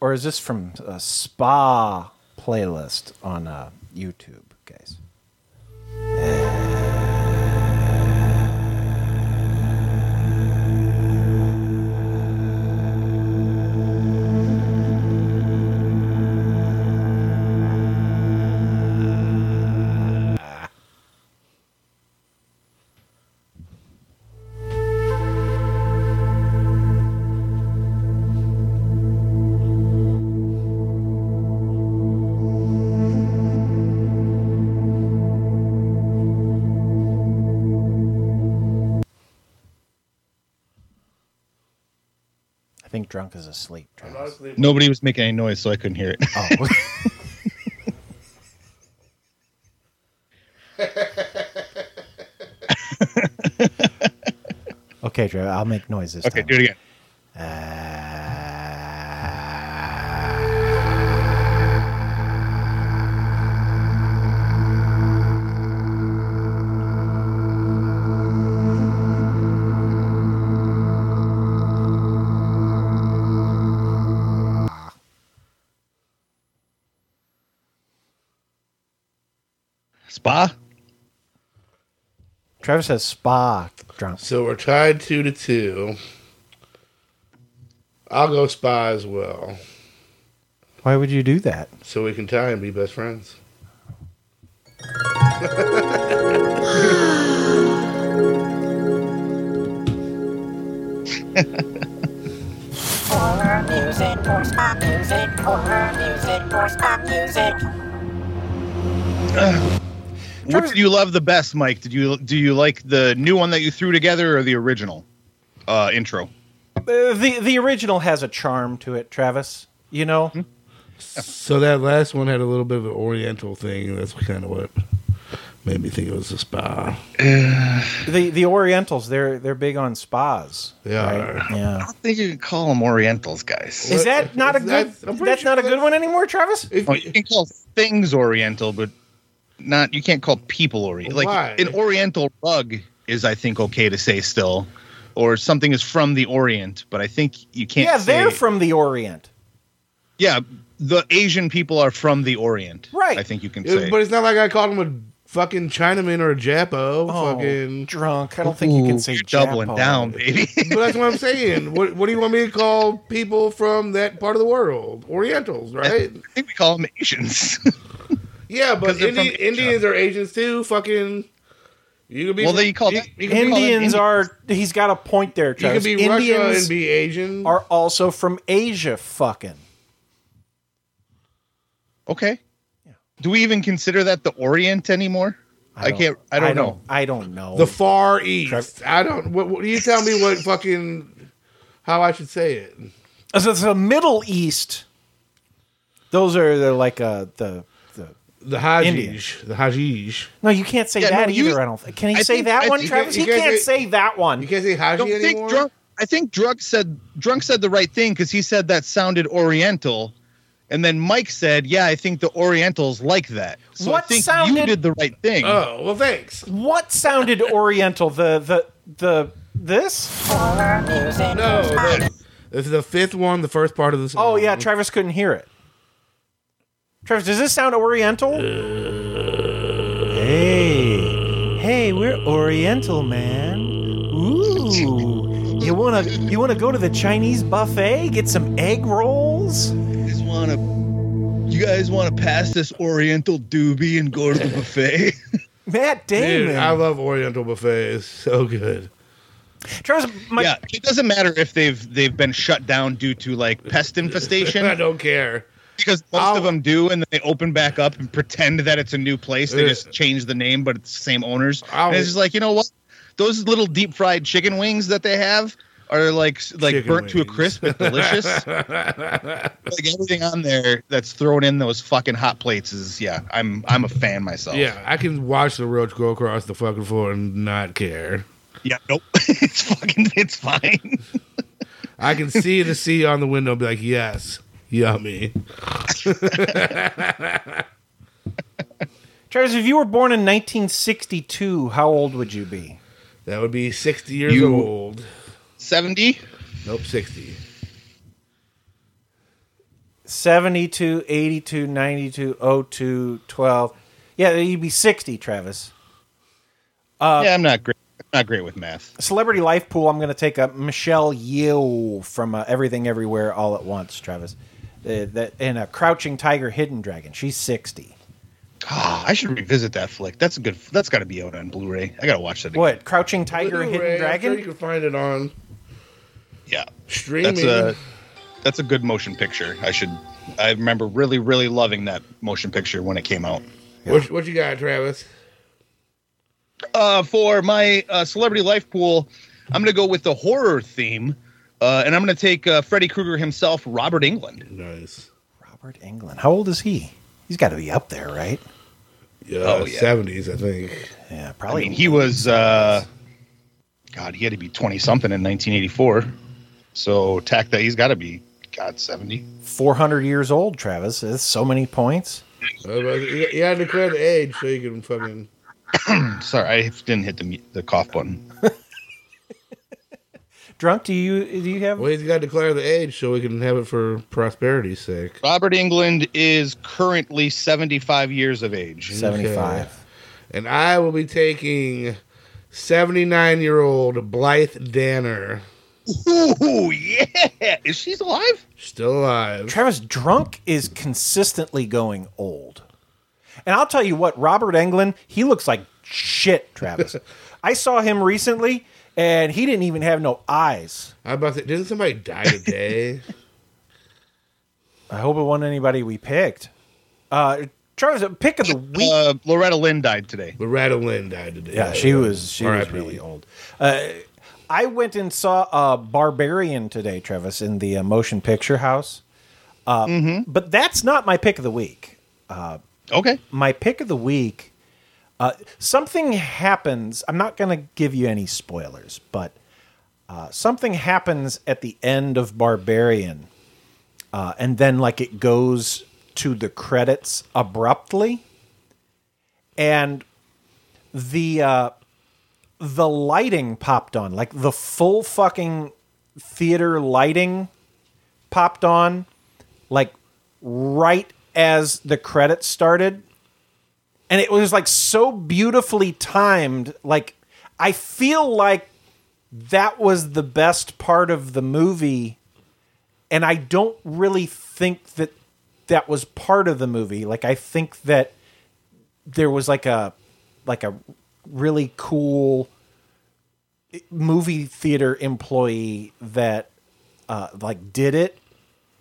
or is this from a spa playlist on uh, YouTube, drunk is asleep. Travis. Nobody was making any noise, so I couldn't hear it. Oh. okay, Travis, I'll make noises. okay, time. do it again. Uh, Spa? Travis says spa drunk. So we're tied two to two. I'll go spa as well, Why would you do that? so we can tie and be best friends. Horror music or spot music. Horror music or spot music. What did you love the best, Mike? Did you do you like the new one that you threw together or the original uh, intro? Uh, the the original has a charm to it, Travis. You know, Hmm? So that last one had a little bit of an Oriental thing. That's kind of what made me think it was a spa. the the Orientals they're they're big on spas. They are. right? Yeah. I don't think you can call them Orientals, guys. Is that not a Is good? that- I'm that's sure not a good one anymore, Travis. Oh, you can call things Oriental, but not you can't call people Oriental. Like Why? an Oriental rug is, I think, okay to say still, or something is from the Orient. But I think you can't. yeah, they're from the Orient. Yeah, the Asian people are from the Orient. Right. I think you can It- say. but it's not like I called them a fucking Chinaman or a Japo. Oh, fucking drunk. I don't think you can say you're doubling Japo. down, baby. but that's what I'm saying. What What do you want me to call people from that part of the world? Orientals, right? I think we call them Asians. Yeah, but Indi- Indians are Asians too. Fucking, you can be. Well, from- then you call you, that- you can be- Indians are. He's got a point there, You Travis. can be Indians Russia and be Asian. are also from Asia. Fucking. okay. Do we even consider that the Orient anymore? I, don't- can't. I don't know. I don't know. the Far East. I don't. What, what, you tell me what fucking how I should say it. So the Middle East. Those are they're like uh, the the. The Indian. The Hajish. No, you can't say Yeah, that no, you- either. I don't. think. Can he I say think- that I one, Travis? you he can't can't say- say that one. You can't say I Haji don't think anymore. drunk. I think drunk said drunk said the right thing because he said that sounded Oriental, and then Mike said, "Yeah, I think the Orientals like that." So What I think sounded- you did the right thing. oh well, thanks. What sounded Oriental? The the the this? No, the, this is the fifth one. The first part of the song. Oh yeah, Travis couldn't hear it. Travis, does this sound Oriental? Hey, hey, we're Oriental, man. Ooh, you wanna you wanna go to the Chinese buffet? Get some egg rolls? You guys want to? You guys want to pass this Oriental doobie and go to the buffet? Matt Dude, Damon. I love Oriental buffet. It's so good. Travis, my, yeah, it doesn't matter if they've they've been shut down due to like pest infestation. I don't care. Because most I'll- of them do, and then they open back up and pretend that it's a new place. They just change the name, but it's the same owners. And it's just like you know what? Those little deep fried chicken wings that they have are like like Chicken burnt to a crisp and delicious. like everything on there that's thrown in those fucking hot plates is yeah. I'm I'm a fan myself. Yeah, I can watch the roach go across the fucking floor and not care. Yeah, nope. it's fucking it's fine. I can see the sea on the window and be like, yes, yummy. Travis, if you were born in 1962, how old would you be? That would be 60 years You- old. 70? Nope, 60. 72, 82, 92, 02, 12. Yeah, you'd be 60, Travis. Uh, yeah, I'm not great. I'm not great with math. Celebrity life pool. I'm going to take a Michelle Yeoh from uh, Everything Everywhere All at Once, Travis. Uh, that and a Crouching Tiger, Hidden Dragon. She's 60. Ah, I should revisit that flick. That's a good. That's got to be out on Blu-ray. I gotta watch that. Again. What? Crouching Tiger, Blu-ray, Hidden I'm Dragon? sure you can find it on Yeah, streaming. that's a that's a good motion picture. I should. I remember really, really loving that motion picture when it came out. what, what you got, Travis? Uh, for my uh, celebrity life pool, I'm gonna go with the horror theme, uh, and I'm gonna take uh, Freddy Krueger himself, Robert Englund. Nice. Robert Englund. How old is he? He's got to be up there, right? Yeah, Oh, yeah. 70s, I think. Yeah, probably. I probably. mean, he was. Uh, God, he had to be 20 something in 1984. So tack that he's got to be God 70. 400 years old, Travis. That's so many points. But You you gotta declare the age so you can fucking. Sorry, I didn't hit the mu- the cough button. Drunk, do you do you have? Well, he's got to declare the age so we can have it for prosperity's sake. Robert Englund is currently 75 years of age. 75. And I will be taking 79 year old Blythe Danner. Ooh, yeah. Is she alive? Still alive. Travis Drunk is consistently going old. And I'll tell you what, Robert Englund, he looks like shit, Travis. I saw him recently and he didn't even have no eyes. I about to, didn't somebody die today? I hope it wasn't anybody we picked. Uh Travis, pick of the week. Uh, Loretta Lynn died today. Loretta Lynn died today. Yeah, she was she was R.I.P. really old. Uh, I went and saw uh, Barbarian today, Travis, in the uh, motion picture house. Uh, But that's not my pick of the week. Uh, okay, my pick of the week. Uh, something happens. I'm not going to give you any spoilers, but uh, something happens at the end of Barbarian, uh, and then like it goes to the credits abruptly, and the uh, the lighting popped on, like the full fucking theater lighting popped on, like right as the credits started. And it was like so beautifully timed. Like, I feel like that was the best part of the movie. And I don't really think that that was part of the movie. Like, I think that there was like a, like a really cool movie theater employee that uh, like did it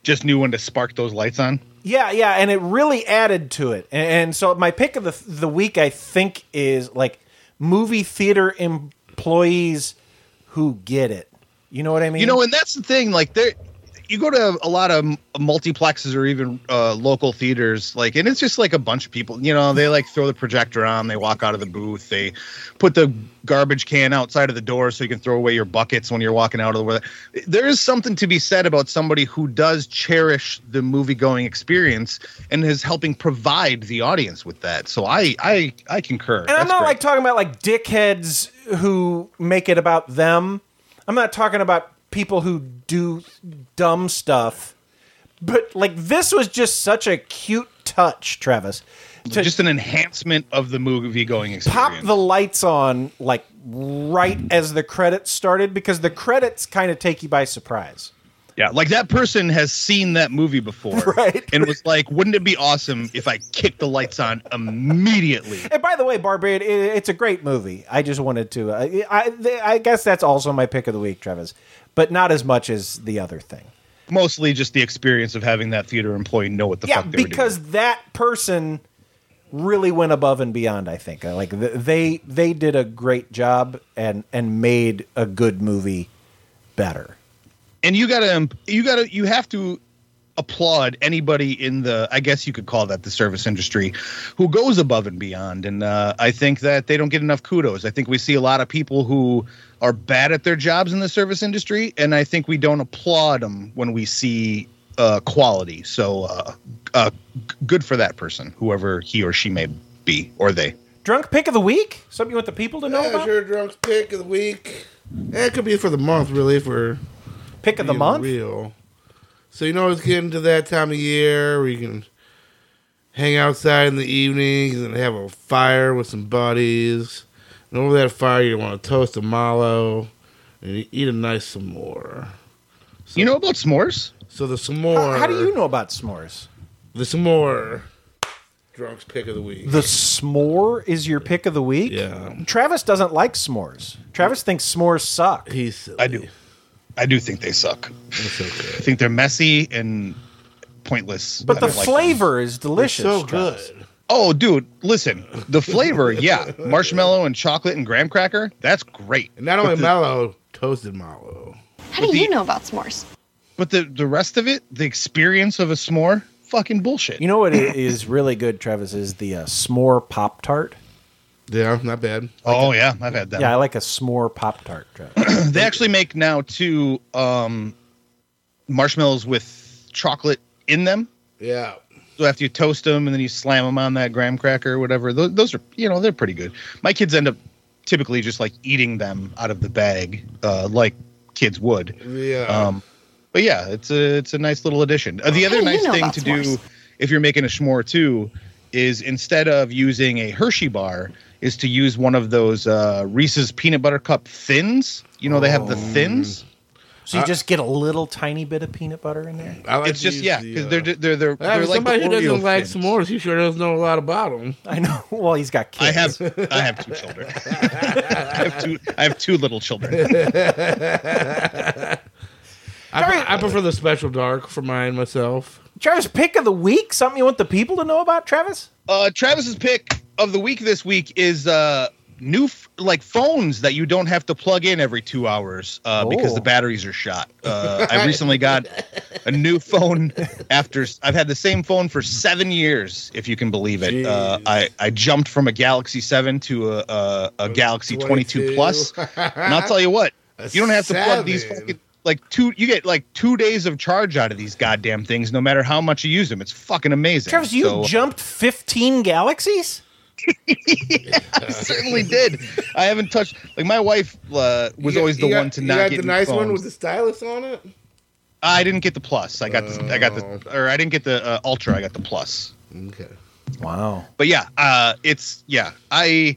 Just knew when to spark those lights on. Yeah, yeah, and it really added to it. And, and so my pick of the the week, I think, is like movie theater employees who get it. You know what I mean? You know, and that's the thing. Like, there, you go to a lot of multiplexes or even uh, local theaters, like, and it's just like a bunch of people. You know, they like throw the projector on, they walk out of the booth, they put the garbage can outside of the door so you can throw away your buckets when you're walking out of the. There is something to be said about somebody who does cherish the movie going experience and is helping provide the audience with that. So I, I, I concur. and I'm not like talking about like dickheads who make it about them. I'm not talking about people who do dumb stuff. But like this was just such a cute touch, Travis. To just an enhancement of the movie going experience. pop the lights on like right as the credits started because the credits kind of take you by surprise. Yeah, like that person has seen that movie before, right? And was like, "Wouldn't it be awesome if I kicked the lights on immediately?" And by the way, Barbarian, it, it's a great movie. I just wanted to. I, I, I guess that's also my pick of the week, Travis, but not as much as the other thing. Mostly just the experience of having that theater employee know what the yeah, fuck doing. because that person really went above and beyond. I think Uh, like they they did a great job and and made a good movie better. And you gotta you gotta you have to applaud anybody in the i guess you could call that the service industry who goes above and beyond and uh, i think that they don't get enough kudos i think we see a lot of people who are bad at their jobs in the service industry and i think we don't applaud them when we see uh, quality so uh, uh, g- good for that person whoever he or she may be or they Drunk pick of the week? Something you want the people to know Yeah, about? sure, drunk's pick of the week. Yeah, it could be for the month, really. For pick of the month? real. So you know it's getting to that time of year where you can hang outside in the evenings and have a fire with some buddies. And over that fire, you want to toast a mallow and you eat a nice s'more. you know about s'mores? So the s'more. How, how do you know about s'mores? The s'more. Drunk's pick of the week. The s'more is your pick of the week? Yeah. Travis doesn't like s'mores. Travis thinks s'mores suck. He's i do i do think they suck i think they're messy and pointless But the don't like them. flavor is delicious. so Travis. Oh, dude, listen. The flavor, yeah, marshmallow and chocolate and graham cracker. That's great. And not only But the- mallow, toasted mallow. How do you know about s'mores? but the the rest of it, the experience of a s'more, fucking bullshit. You know what is really good, Travis, is the uh, s'more Pop Tart. Yeah, not bad. Oh yeah, I've had that. Yeah, I like a s'more Pop Tart, they actually make now two um, marshmallows with chocolate in them. Yeah. So after you toast them and then you slam them on that graham cracker or whatever, those, those are you know they're pretty good. My kids end up typically just like eating them out of the bag, uh, like kids would. Yeah. Um, but yeah, it's a it's a nice little addition. Uh, the How other do you nice know thing to s'mores? do if you're making a s'more too is instead of using a Hershey bar, is to use one of those uh, Reese's peanut butter cup thins. You know they have the thins. So you just get a little tiny bit of peanut butter in there. I like it's to just use yeah, the, because uh, they're they're they're, they're like somebody the who doesn't Oreo like thins. s'mores, he sure doesn't know a lot about them. I know. Well, he's got kids. I kids. have I have two children. I have two I have two little children. I, I prefer the special dark for mine myself. Travis, pick of the week? Something you want the people to know about, Travis? Uh, Travis's pick of the week this week is uh, new f- like phones that you don't have to plug in every two hours uh, because Oh. the batteries are shot. Uh, I recently got a new phone after I've had the same phone for seven years, if you can believe it. Uh, I I jumped from a Galaxy Seven to a a, a Galaxy Twenty Two 22. Plus, and I'll tell you what, you don't have to plug these fucking. Like two, you get like two days of charge out of these goddamn things, no matter how much you use them. It's fucking amazing. Travis, you So- jumped 15 galaxies? I certainly did. I haven't touched like my wife uh, was You got- always the you one got- to you not got get the new nice one with the stylus on it. I didn't get the plus. I got the I got Oh. the or I didn't get the uh, ultra. I got the plus. Okay. Wow. But yeah, uh, it's yeah. I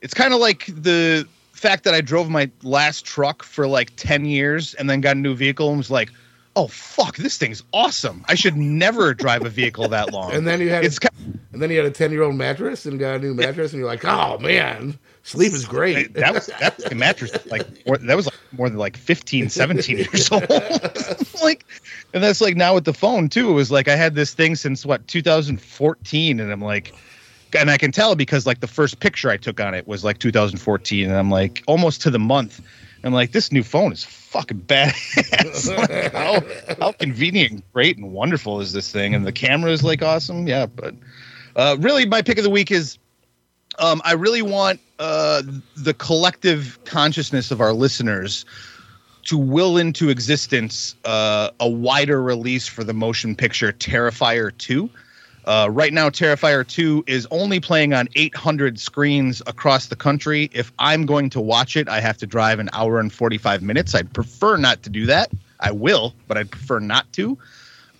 it's kind of like the fact that I drove my last truck for like ten years and then got a new vehicle and was like. Oh fuck! This thing's awesome. I should never drive a vehicle that long. And then you had it's a, and then you had a ten year old mattress and got a new mattress and you're like, oh man, sleep is great. that was that was the mattress like more, that was like more than like 15 17 years old like and that's like now with the phone too it was like i had this thing since what 2014 and i'm like and i can tell because like the first picture i took on it was like 2014 and i'm like almost to the month. I'm like this new phone is fucking badass. Like, how, how convenient and great and wonderful is this thing? And the camera is like awesome? Yeah but uh, really my pick of the week is um, I really want uh, the collective consciousness of our listeners to will into existence uh, a wider release for the motion picture Terrifier 2. Uh, right now, Terrifier 2 is only playing on 800 screens across the country. If I'm going to watch it, I have to drive an hour and 45 minutes. I'd prefer not to do that. I will, but I'd prefer not to.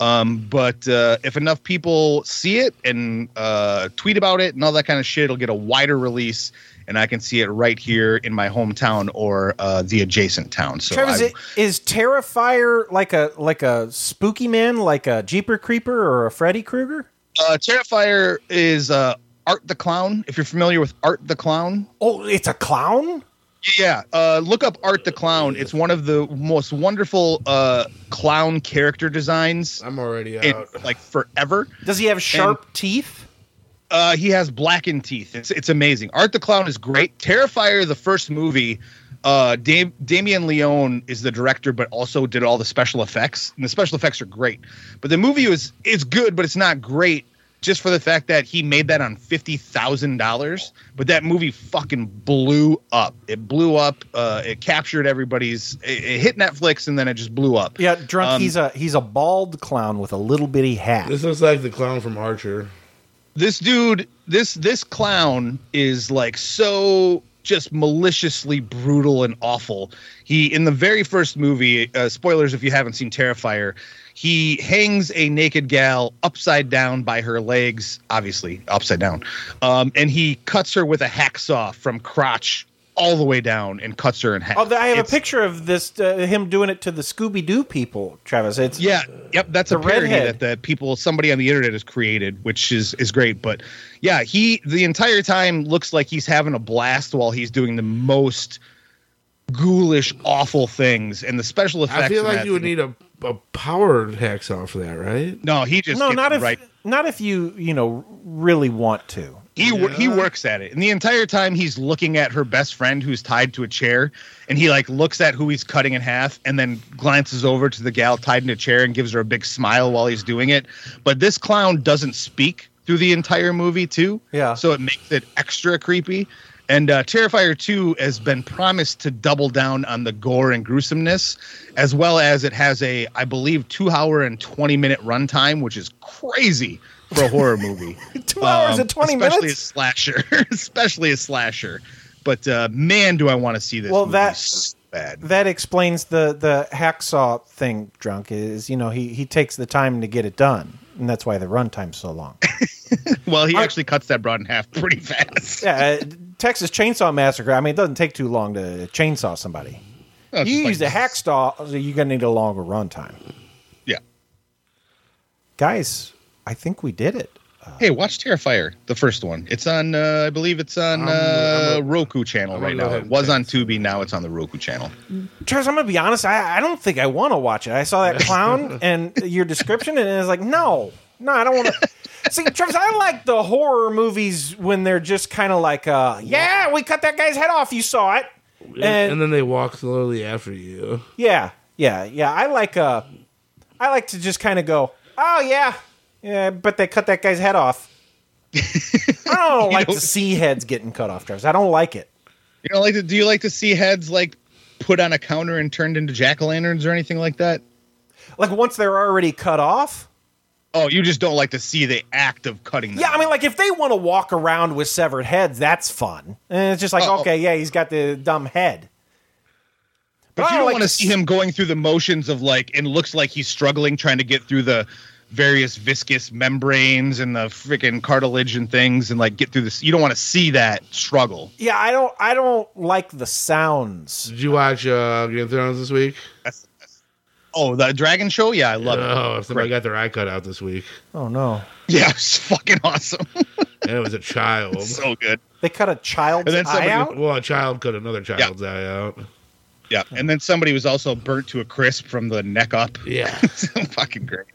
Um, but uh, if enough people see it and uh, tweet about it and all that kind of shit, it'll get a wider release, and I can see it right here in my hometown or uh, the adjacent town. So Travis, I- is Terrifier like a like a spooky man, like a Jeeper Creeper or a Freddy Krueger? Uh, Terrifier is uh, Art the Clown. If you're familiar with Art the Clown, oh, it's a clown. Yeah, uh, look up Art the Clown. It's one of the most wonderful uh, clown character designs. I'm already in, out. like forever. Does he have sharp teeth? Uh, he has blackened teeth. It's it's amazing. Art the Clown is great. Terrifier, the first movie, uh, Dam- Damien Leone is the director, but also did all the special effects, and the special effects are great. But the movie was is good, but it's not great just for the fact that he made that on fifty thousand dollars. But that movie fucking blew up. It blew up. Uh, it captured everybody's. It, it hit Netflix, and then it just blew up. Yeah, drunk. Um, he's a he's a bald clown with a little bitty hat. This looks like the clown from Archer. this dude this this clown is like so just maliciously brutal and awful. He in the very first movie uh, spoilers if you haven't seen terrifier he hangs a naked gal upside down by her legs obviously upside down um, and he cuts her with a hacksaw from crotch all the way down and cuts her in half Oh, I have It's- a picture of this uh, him doing it to the Scooby Doo people, Travis. It's Yeah, yep, that's a parody redhead. that the people somebody on the internet has created, which is is great. But yeah, he the entire time looks like he's having a blast while he's doing the most ghoulish, awful things, and the special effects. I feel like that- you would need a, a powered hacksaw for that, right? No, he just no, gets not if right. not if you you know really want to. He wo- he works at it, and the entire time he's looking at her best friend who's tied to a chair, and he like looks at who he's cutting in half, and then glances over to the gal tied in a chair and gives her a big smile while he's doing it. But this clown doesn't speak through the entire movie too, Yeah. so it makes it extra creepy. And uh, Terrifier 2 has been promised to double down on the gore and gruesomeness, as well as it has a, I believe, two hour and 20 minute runtime, which is crazy for a horror movie. Two hours and 20 especially minutes? Especially a slasher, especially a slasher. But uh, man, do I want to see this Well, movie that- so bad. That explains the the hacksaw thing. Drunk is you know he he takes the time to get it done, and that's why the runtime's so long. Well, he actually cuts that broad in half pretty fast. yeah, uh, Texas Chainsaw Massacre. I mean, it doesn't take too long to chainsaw somebody. Oh, it's you just use a hacksaw, so you're gonna need a longer runtime. Yeah. Guys, I think we did it. Hey, watch Terrifier, the first one. It's on, uh, I believe it's on uh, Roku channel I'm right now. It was on Tubi, now it's on the Roku channel. Travis, I'm gonna be honest. I, I don't think I want to watch it. I saw that clown and your description, and it's like, no, no, I don't want to. See, Travis, I like the horror movies when they're just kind of like, uh, yeah, we cut that guy's head off. You saw it, And, and, and then they walk slowly after you. yeah, yeah, yeah. I like, uh, I like to just kind of go, oh yeah, yeah, but they cut that guy's head off. I don't like to see heads getting cut off, Travis. I don't like it. You know, like, to, do you like to see heads like put on a counter and turned into jack o' lanterns or anything like that? Like once they're already cut off. Oh, you just don't like to see the act of cutting them. Yeah, I mean, like if they want to walk around with severed heads, that's fun. And it's just like, Oh, okay, yeah, he's got the dumb head. But I you don't like want to to see him going through the motions of like, and looks like he's struggling trying to get through the various viscous membranes and the freaking cartilage and things, and like get through this. You don't want to see that struggle. Yeah, I don't, I don't like the sounds. Did you watch uh, Game of Thrones this week? Oh, the Dragon Show? Yeah, I love it. Oh, somebody got their eye cut out this week. Oh no, Yeah, it's fucking awesome. and it was a child. so good. They cut a child's And then eye out. Well, a child cut another child's eye out. Yeah, and then somebody was also burnt to a crisp from the neck up. Yeah, fucking great.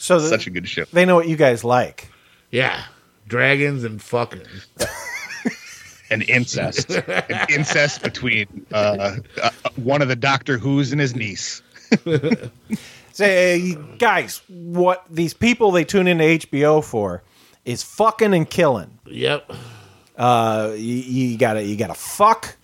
So the- Such a good show. They know what you guys like. Yeah, dragons and fucking. and incest, and incest between uh, uh, one of the Doctor Who's and his niece. Say, guys, what these people they tune into HBO for is fucking and killing. Yep. Uh, you, you gotta, you gotta fuck,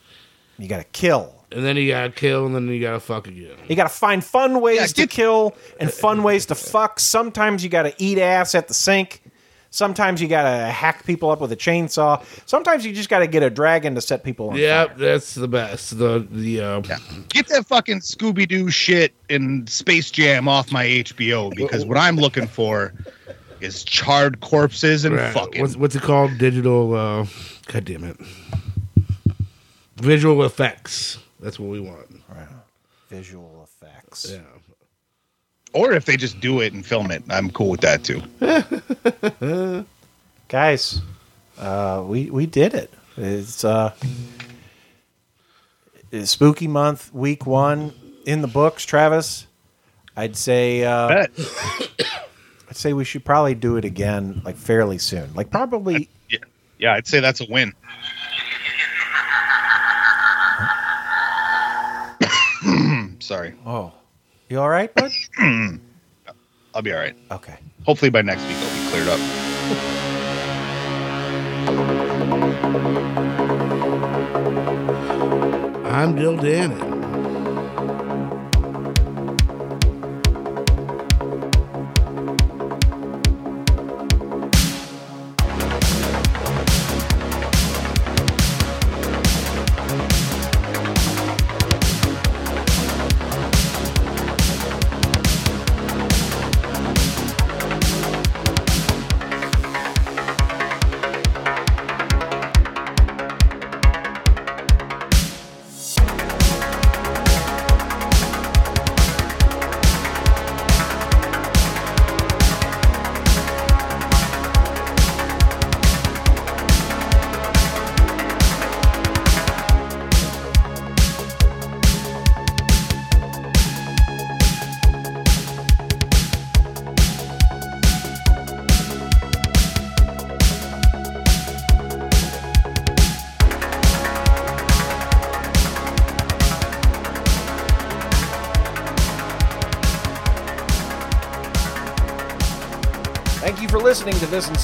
you gotta kill. And then you gotta kill, and then you gotta fuck again. You gotta find fun ways to kill and fun ways to fuck. Sometimes you gotta eat ass at the sink. Sometimes you gotta hack people up with a chainsaw. Sometimes you just gotta get a dragon to set people on Yep, that's the best. The the uh, Get that fucking Scooby Doo shit and Space Jam off my HBO because what I'm looking for is charred corpses and right, fucking. what's what's it called? Digital. Uh, God damn it. Visual effects. That's what we want. Visual effects. Yeah. Or if they just do it and film it, I'm cool with that too. Guys, uh, we we did it. It's uh, it's spooky month, week one in the books. Travis, I'd say uh, I'd say we should probably do it again, like fairly soon. Like probably Yeah, Yeah, I'd say that's a win. Sorry. Oh, you all right, bud? I'll be all right. Okay. Hopefully by next week I'll be cleared up. I'm Dill Dannon.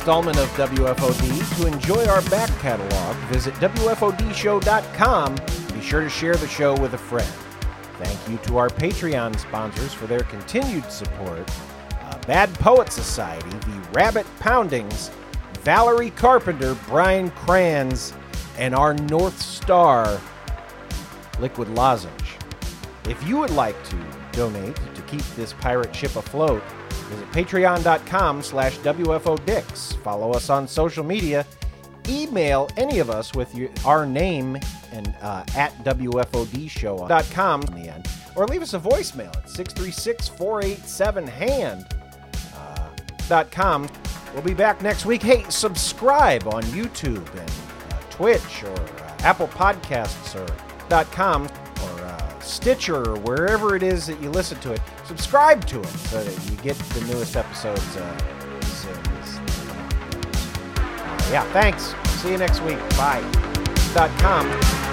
Installment of WFOD. To enjoy our back catalog, visit WFODshow.com. Be sure to share the show with a friend. Thank you to our Patreon sponsors for their continued support uh, Bad Poet Society, the Rabbit Poundings, Valerie Carpenter, Brian Kranz, and our North Star Liquid Lozenge. If you would like to donate to keep this pirate ship afloat, visit patreon.com slash WFODix. Follow us on social media. Email any of us with your, our name and uh, at WFODshow.com in the end. Or leave us a voicemail at 636-487-HAND uh, dot com. We'll be back next week. Hey, subscribe on YouTube and uh, Twitch or uh, Apple Podcasts or .com uh, Stitcher or wherever it is that you listen to it. Subscribe to it so that you get the newest episodes uh, as uh, yeah, thanks. See you next week. Bye. Dot com.